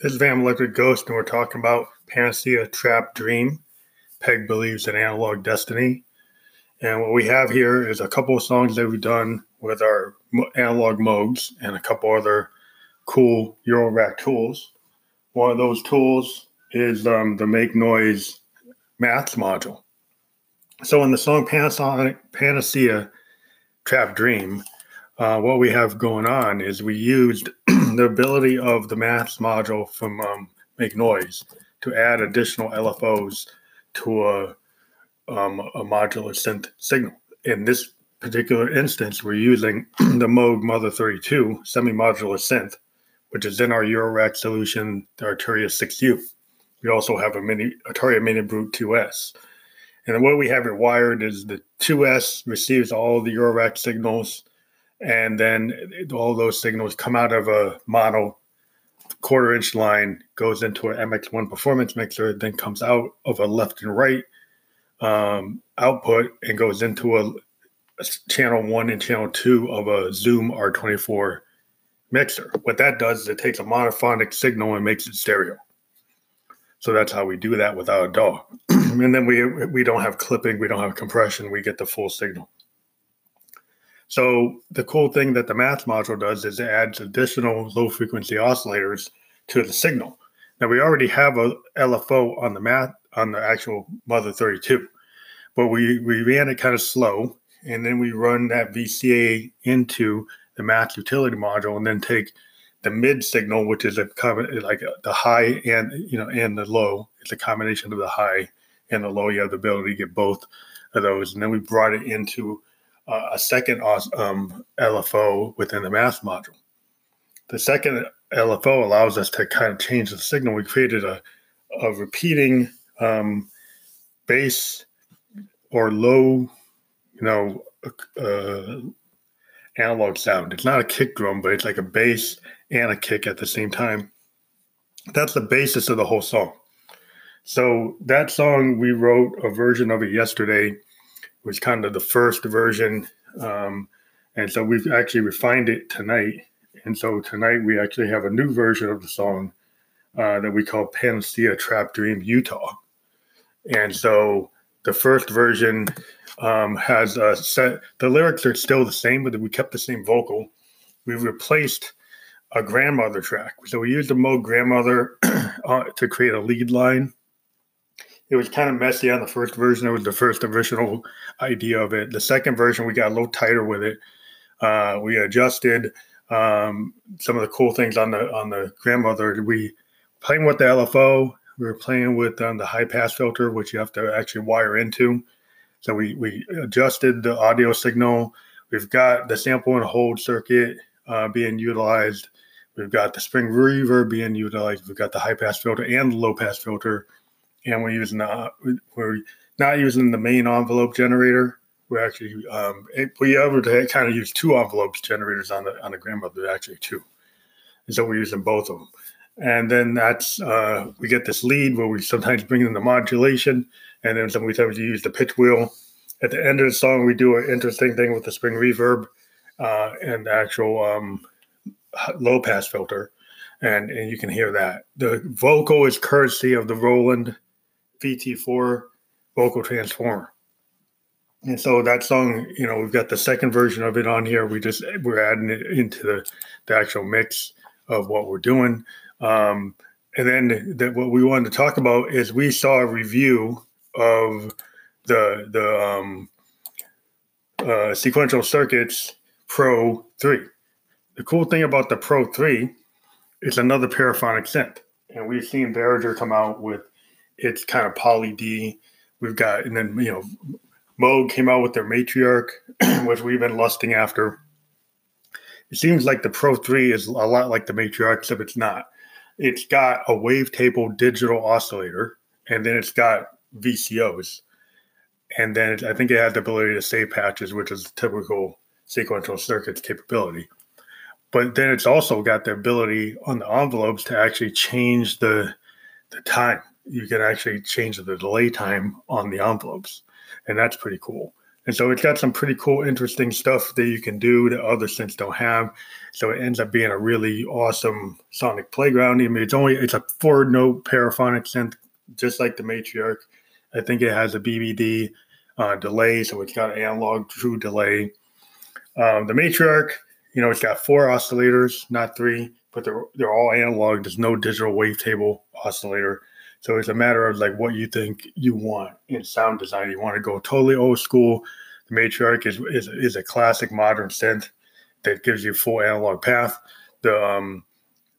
This is Van Electric Ghost, and we're talking about Panacea Trap Dream. Peg believes in analog destiny. And what we have here is a couple of songs that we've done with our analog modes and a couple other cool Eurorack tools. One of those tools is um, the Make Noise Maths module. So in the song Panacea Trap Dream, uh, what we have going on is we used the ability of the maths module from um, Make Noise to add additional LFOs to a, um, a modular synth signal. In this particular instance, we're using the Moog Mother 32 semi-modular synth, which is in our Eurorack solution, the Arturia 6U. We also have a mini Arturia Mini Brute 2S. And the way we have it wired is the 2S receives all the Eurorack signals and then all those signals come out of a mono quarter inch line goes into an mx1 performance mixer then comes out of a left and right um, output and goes into a, a, channel one and channel two of a zoom r24 mixer. What that does is it takes a monophonic signal and makes it stereo. So that's how we do that without a DAW and then we we don't have clipping we don't have compression we get the full signal so the cool thing that the math module does is it adds additional low frequency oscillators to the signal. Now we already have a LFO on the math on the actual Mother 32, but we, we ran it kind of slow and then we run that VCA into the math utility module and then take the mid signal, which is a like uh, the high and you know and the low. It's a combination of the high and the low. You have the ability to get both of those, and then we brought it into uh, a second um, LFO within the math module. The second LFO allows us to kind of change the signal. We created a, a repeating um, bass or low, you know, uh, analog sound. It's not a kick drum, but it's like a bass and a kick at the same time. That's the basis of the whole song. So that song, we wrote a version of it yesterday was kind of the first version. Um, and so we've actually refined it tonight. And so tonight we actually have a new version of the song uh, that we call Panacea Trap Dream Utah. And so the first version um, has a set, the lyrics are still the same, but we kept the same vocal. We've replaced a grandmother track. So we used the Moog grandmother uh, to create a lead line it was kind of messy on the first version. It was the first original idea of it. The second version, we got a little tighter with it. Uh, we adjusted um, some of the cool things on the on the grandmother. We playing with the LFO. We were playing with um, the high pass filter, which you have to actually wire into. So we we adjusted the audio signal. We've got the sample and hold circuit uh, being utilized. We've got the spring reverb being utilized. We've got the high pass filter and the low pass filter and we're using the we're not using the main envelope generator. We're actually um, we ever kind of use two envelopes generators on the on the grandmother actually two, and so we're using both of them. And then that's uh, we get this lead where we sometimes bring in the modulation, and then sometimes we use the pitch wheel. At the end of the song, we do an interesting thing with the spring reverb uh, and the actual um, low pass filter, and and you can hear that. The vocal is courtesy of the Roland VT4 vocal transformer. And so that song, you know, we've got the second version of it on here. We just we're adding it into the, the actual mix of what we're doing. Um, and then that what we wanted to talk about is we saw a review of the the um, uh, sequential circuits Pro 3. The cool thing about the Pro 3 is another paraphonic synth. And we've seen Behringer come out with it's kind of poly D. We've got, and then, you know, Moog came out with their matriarch, which we've been lusting after. It seems like the Pro 3 is a lot like the matriarch, except it's not. It's got a wavetable digital oscillator, and then it's got VCOs. And then it, I think it had the ability to save patches, which is typical sequential circuits capability. But then it's also got the ability on the envelopes to actually change the the time you can actually change the delay time on the envelopes, and that's pretty cool. And so it's got some pretty cool, interesting stuff that you can do that other synths don't have. So it ends up being a really awesome sonic playground. I mean, it's only it's a four note paraphonic synth, just like the Matriarch. I think it has a BBD uh, delay, so it's got analog true delay. Um, the Matriarch, you know, it's got four oscillators, not three, but they're they're all analog. There's no digital wavetable oscillator. So it's a matter of like what you think you want in sound design. You want to go totally old school. The Matriarch is is, is a classic modern synth that gives you full analog path. The um,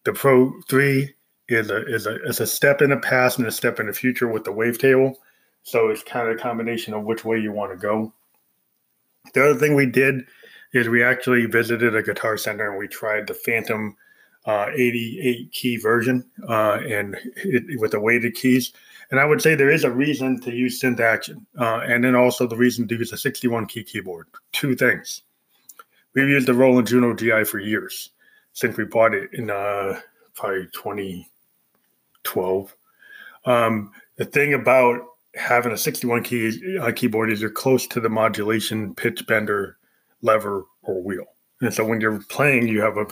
the Pro Three is a is a is a step in the past and a step in the future with the wavetable. So it's kind of a combination of which way you want to go. The other thing we did is we actually visited a guitar center and we tried the Phantom uh, 88 key version uh, and it, with the weighted keys. And I would say there is a reason to use synth action, uh, and then also the reason to use a 61 key keyboard. Two things. We've used the Roland Juno GI for years since we bought it in uh, probably 2012. Um, the thing about having a 61 key uh, keyboard is you're close to the modulation pitch bender lever or wheel. And so when you're playing, you have a,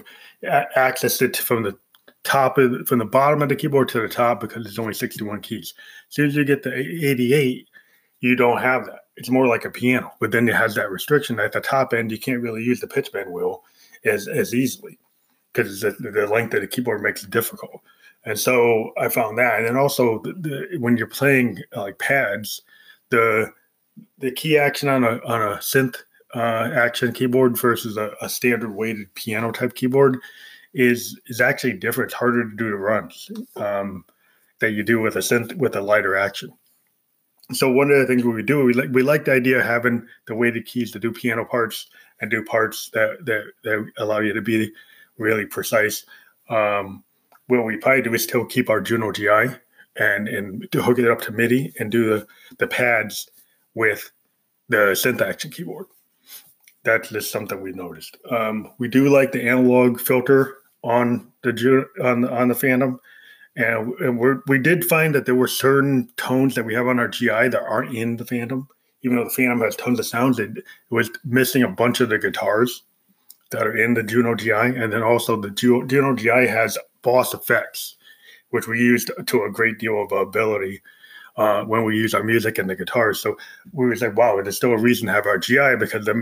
access it from the top of from the bottom of the keyboard to the top because it's only 61 keys. As soon as you get to 88, you don't have that. It's more like a piano, but then it has that restriction at the top end. You can't really use the pitch bend wheel as as easily because the, the length of the keyboard makes it difficult. And so I found that, and then also the, the, when you're playing like pads, the the key action on a on a synth uh, action keyboard versus a, a, standard weighted piano type keyboard is is actually different. It's harder to do the runs um, that you do with a synth with a lighter action. So one of the things we do, we like we like the idea of having the weighted keys to do piano parts and do parts that that, that allow you to be really precise. Um, what we probably do is still keep our Juno GI and and to hook it up to MIDI and do the the pads with the synth action keyboard that's just something we noticed. Um, we do like the analog filter on the on the, on the Phantom, and, and we we did find that there were certain tones that we have on our GI that aren't in the Phantom. Even though the Phantom has tons of sounds, it, it was missing a bunch of the guitars that are in the Juno GI, and then also the Juno GI has boss effects, which we used to a great deal of ability uh, when we use our music and the guitars. So we was like, wow, there's still a reason to have our GI because the,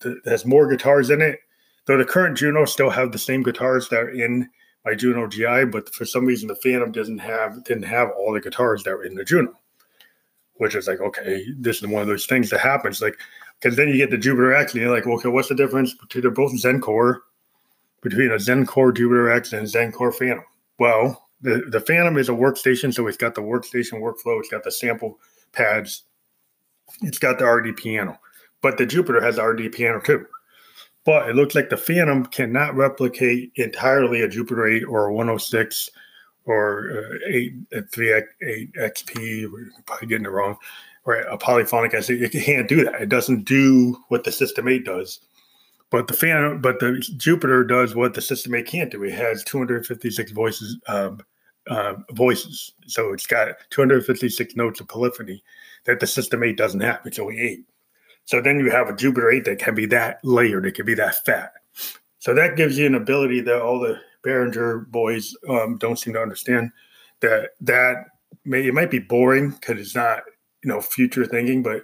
the, there's more guitars in it. Though the current Juno still have the same guitars that are in my Juno GI, but for some reason the Phantom doesn't have didn't have all the guitars that were in the Juno, which is like, okay, this is one of those things that happens. Like, because then you get the Jupiter X, and you're like, okay, what's the difference between they're both Zencore, between a Zencore Jupiter X and Zencore Phantom? Well, the the Phantom is a workstation, so it's got the workstation workflow. It's got the sample pads. It's got the RD piano, but the Jupiter has the RD piano too. But it looks like the Phantom cannot replicate entirely a Jupiter 8 or a 106 or uh, 8, uh, 3 8 XP. We're probably getting it wrong. Or a polyphonic SD. It can't do that. It doesn't do what the System 8 does. But the Phantom, but the Jupiter does what the System 8 can't do. It has 256 voices um, uh, voices. So it's got 256 notes of polyphony that the System 8 doesn't have. It's only eight. So then you have a Jupiter 8 that can be that layered, it can be that fat. So that gives you an ability that all the Behringer boys um, don't seem to understand. That that may it might be boring because it's not you know future thinking, but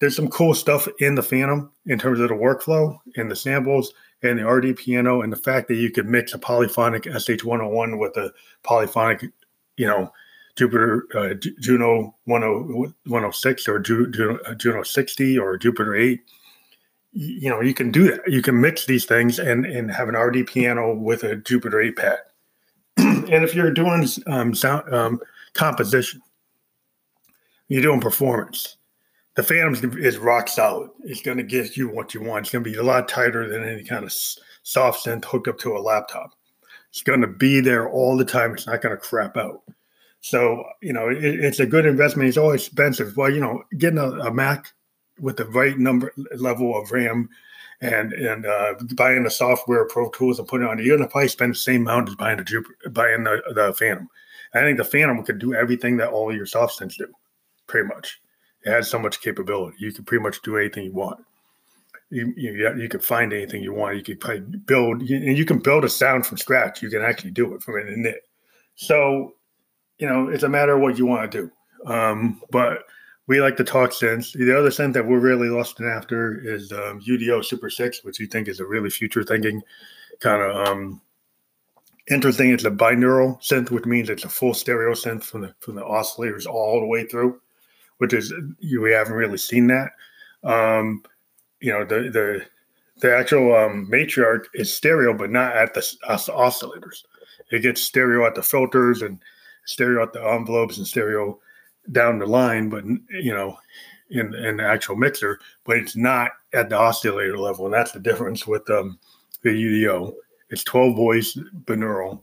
there's some cool stuff in the Phantom in terms of the workflow and the samples and the RD piano and the fact that you could mix a polyphonic SH101 with a polyphonic, you know, Jupiter uh, Juno 106 or Juno, uh, Juno 60 or Jupiter 8. You know, you can do that. You can mix these things and, and have an RD piano with a Jupiter 8 pad. and if you're doing um, sound um, composition, you're doing performance, the Phantom is rock solid. It's going to get you what you want. It's going to be a lot tighter than any kind of soft synth hooked up to a laptop. It's going to be there all the time. It's not going to crap out. So, you know, it, it's a good investment. It's always expensive. Well, you know, getting a, a Mac with the right number level of RAM and and uh, buying the software, Pro Tools, and putting it on, you're going to probably spend the same amount as buying the Jupiter, buying the, the Phantom. I think the Phantom could do everything that all your soft synths do, pretty much It has so much capability. You can pretty much do anything you want. You you, you can find anything you want. You can probably build, and you can build a sound from scratch. You can actually do it from an init. So, you know, it's a matter of what you want to do. Um, but we like to talk synths. The other synth that we're really lost in after is um, UDO Super Six, which we think is a really future thinking kind of um, interesting. It's a binaural synth, which means it's a full stereo synth from the from the oscillators all the way through, which is we haven't really seen that. Um, you know, the the the actual um, matriarch is stereo, but not at the oscillators. It gets stereo at the filters and stereo at the envelopes and stereo down the line, but you know, in in the actual mixer, but it's not at the oscillator level, and that's the difference with um, the UDO. It's 12 voice binaural,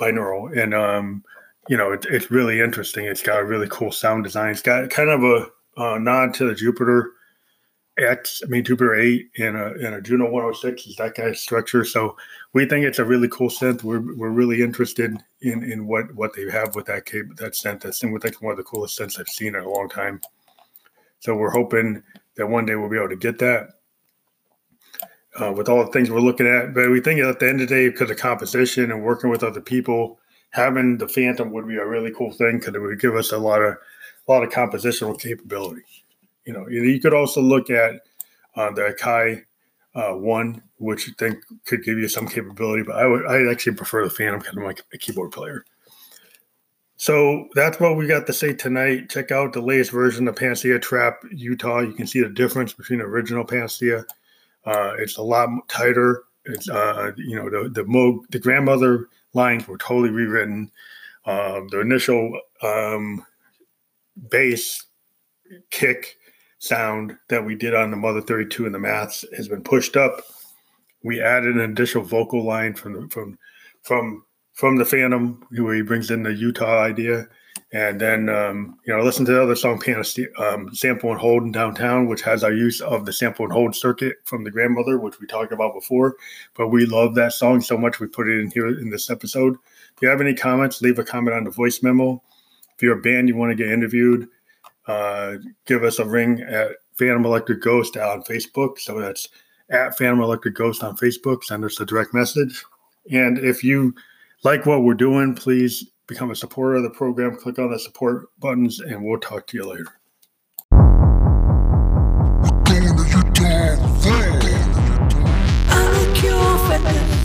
binaural, and um, you know, it, it's really interesting. It's got a really cool sound design. It's got kind of a, a nod to the Jupiter X, I mean Jupiter 8 and a, and a Juno 106 is that kind of structure. So we think it's a really cool synth. We're, we're really interested in in what what they have with that cable that synth. That's we think one of the coolest synths I've seen in a long time. So we're hoping that one day we'll be able to get that uh, with all the things we're looking at. But we think at the end of the day, because of composition and working with other people, having the Phantom would be a really cool thing because it would give us a lot of a lot of compositional capability. You know, you could also look at uh, the Akai uh, one, which I think could give you some capability, but I would I actually prefer the Phantom because I'm like a keyboard player. So that's what we got to say tonight. Check out the latest version of Panacea Trap Utah. You can see the difference between the original Panacea uh, it's a lot tighter. It's uh, you know the the Moog the grandmother lines were totally rewritten. Um, the initial um, bass kick sound that we did on the Mother 32 and the Maths has been pushed up. We added an additional vocal line from from from from the Phantom, where he brings in the Utah idea, and then, um, you know, listen to the other song, Piano um, Sample and Hold in Downtown, which has our use of the sample and hold circuit from the grandmother, which we talked about before. But we love that song so much, we put it in here in this episode. If you have any comments, leave a comment on the voice memo. If you're a band you want to get interviewed, uh, give us a ring at Phantom Electric Ghost on Facebook. So that's at Phantom Electric Ghost on Facebook. Send us a direct message. And if you like what we're doing, please become a supporter of the program, click on the support buttons, and we'll talk to you later. burn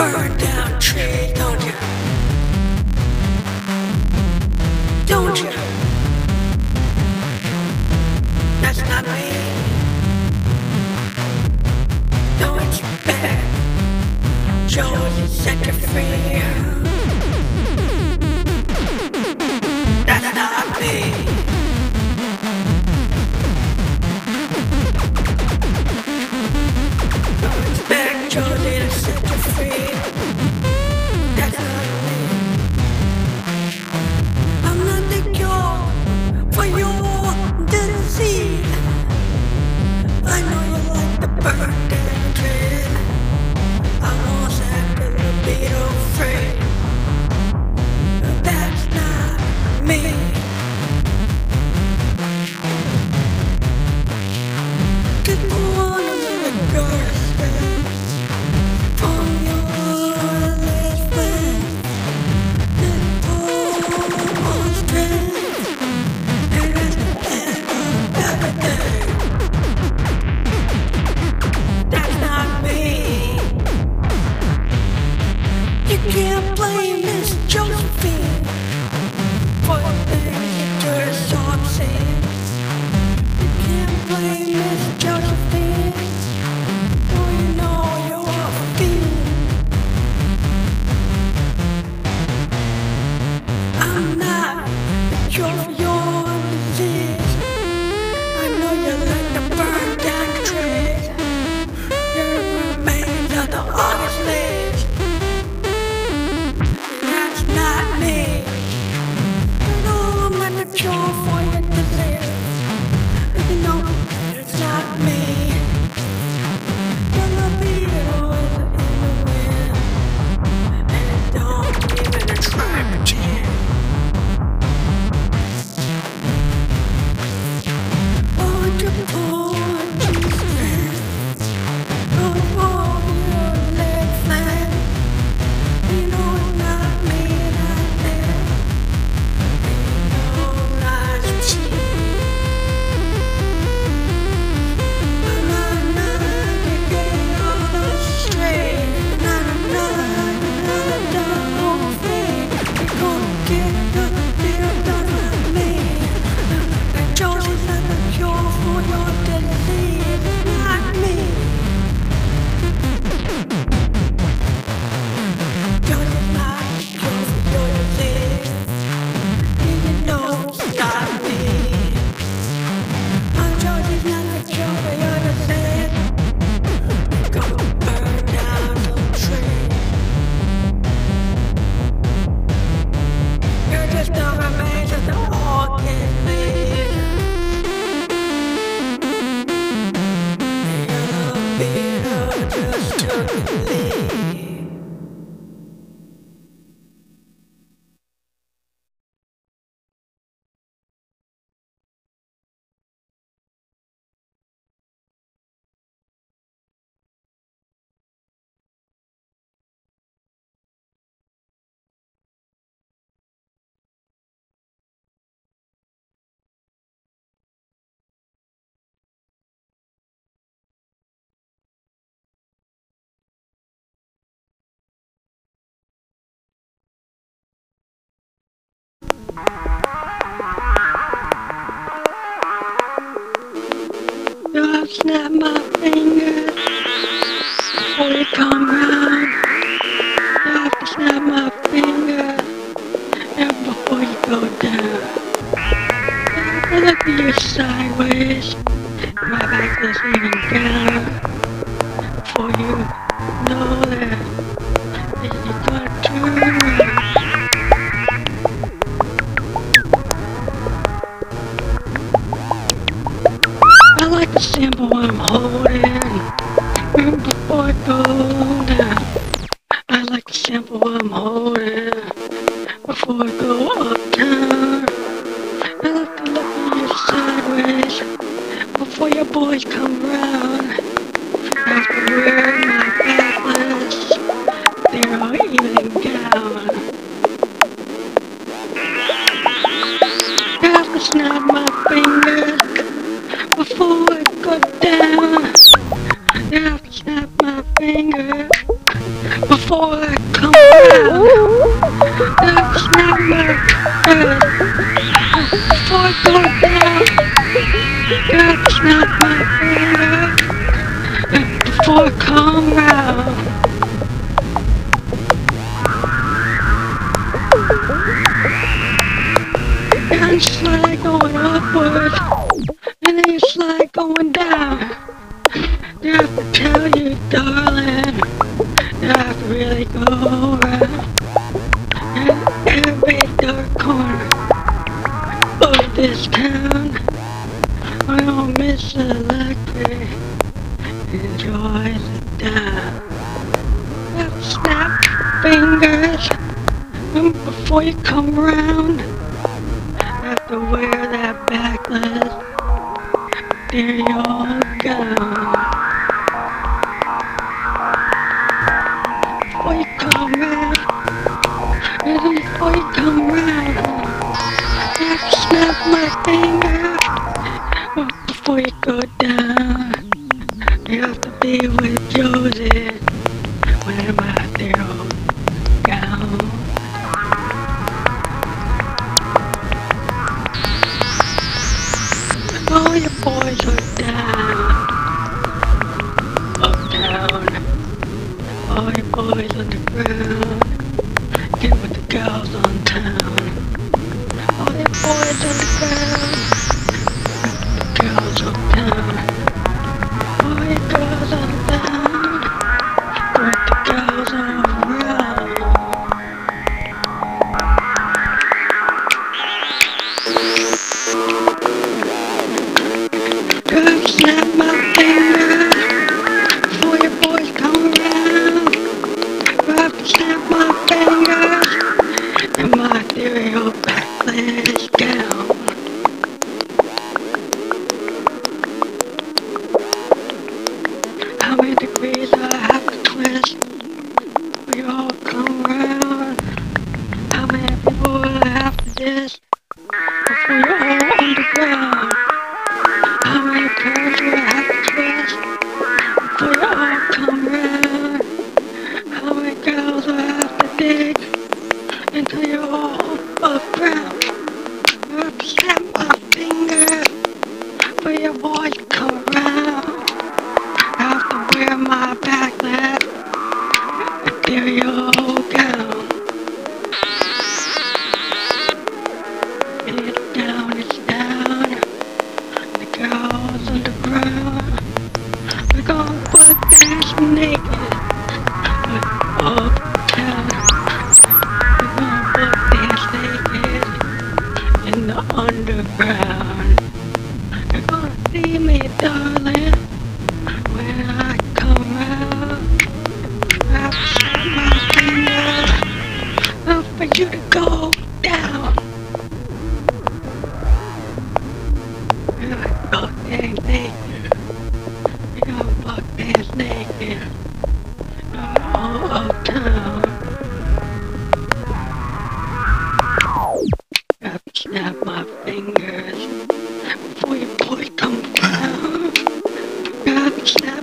burn down tree, don't you? Don't you? That's not me. Don't you back. Jones set you free. That's not me control it, set you free not my area. And before Conrad. And slide going upwards, And then like going down. around. There's a boy come around. I snap my finger. Oh, before you go Here. my fingers before you boy come down. Grab, snap.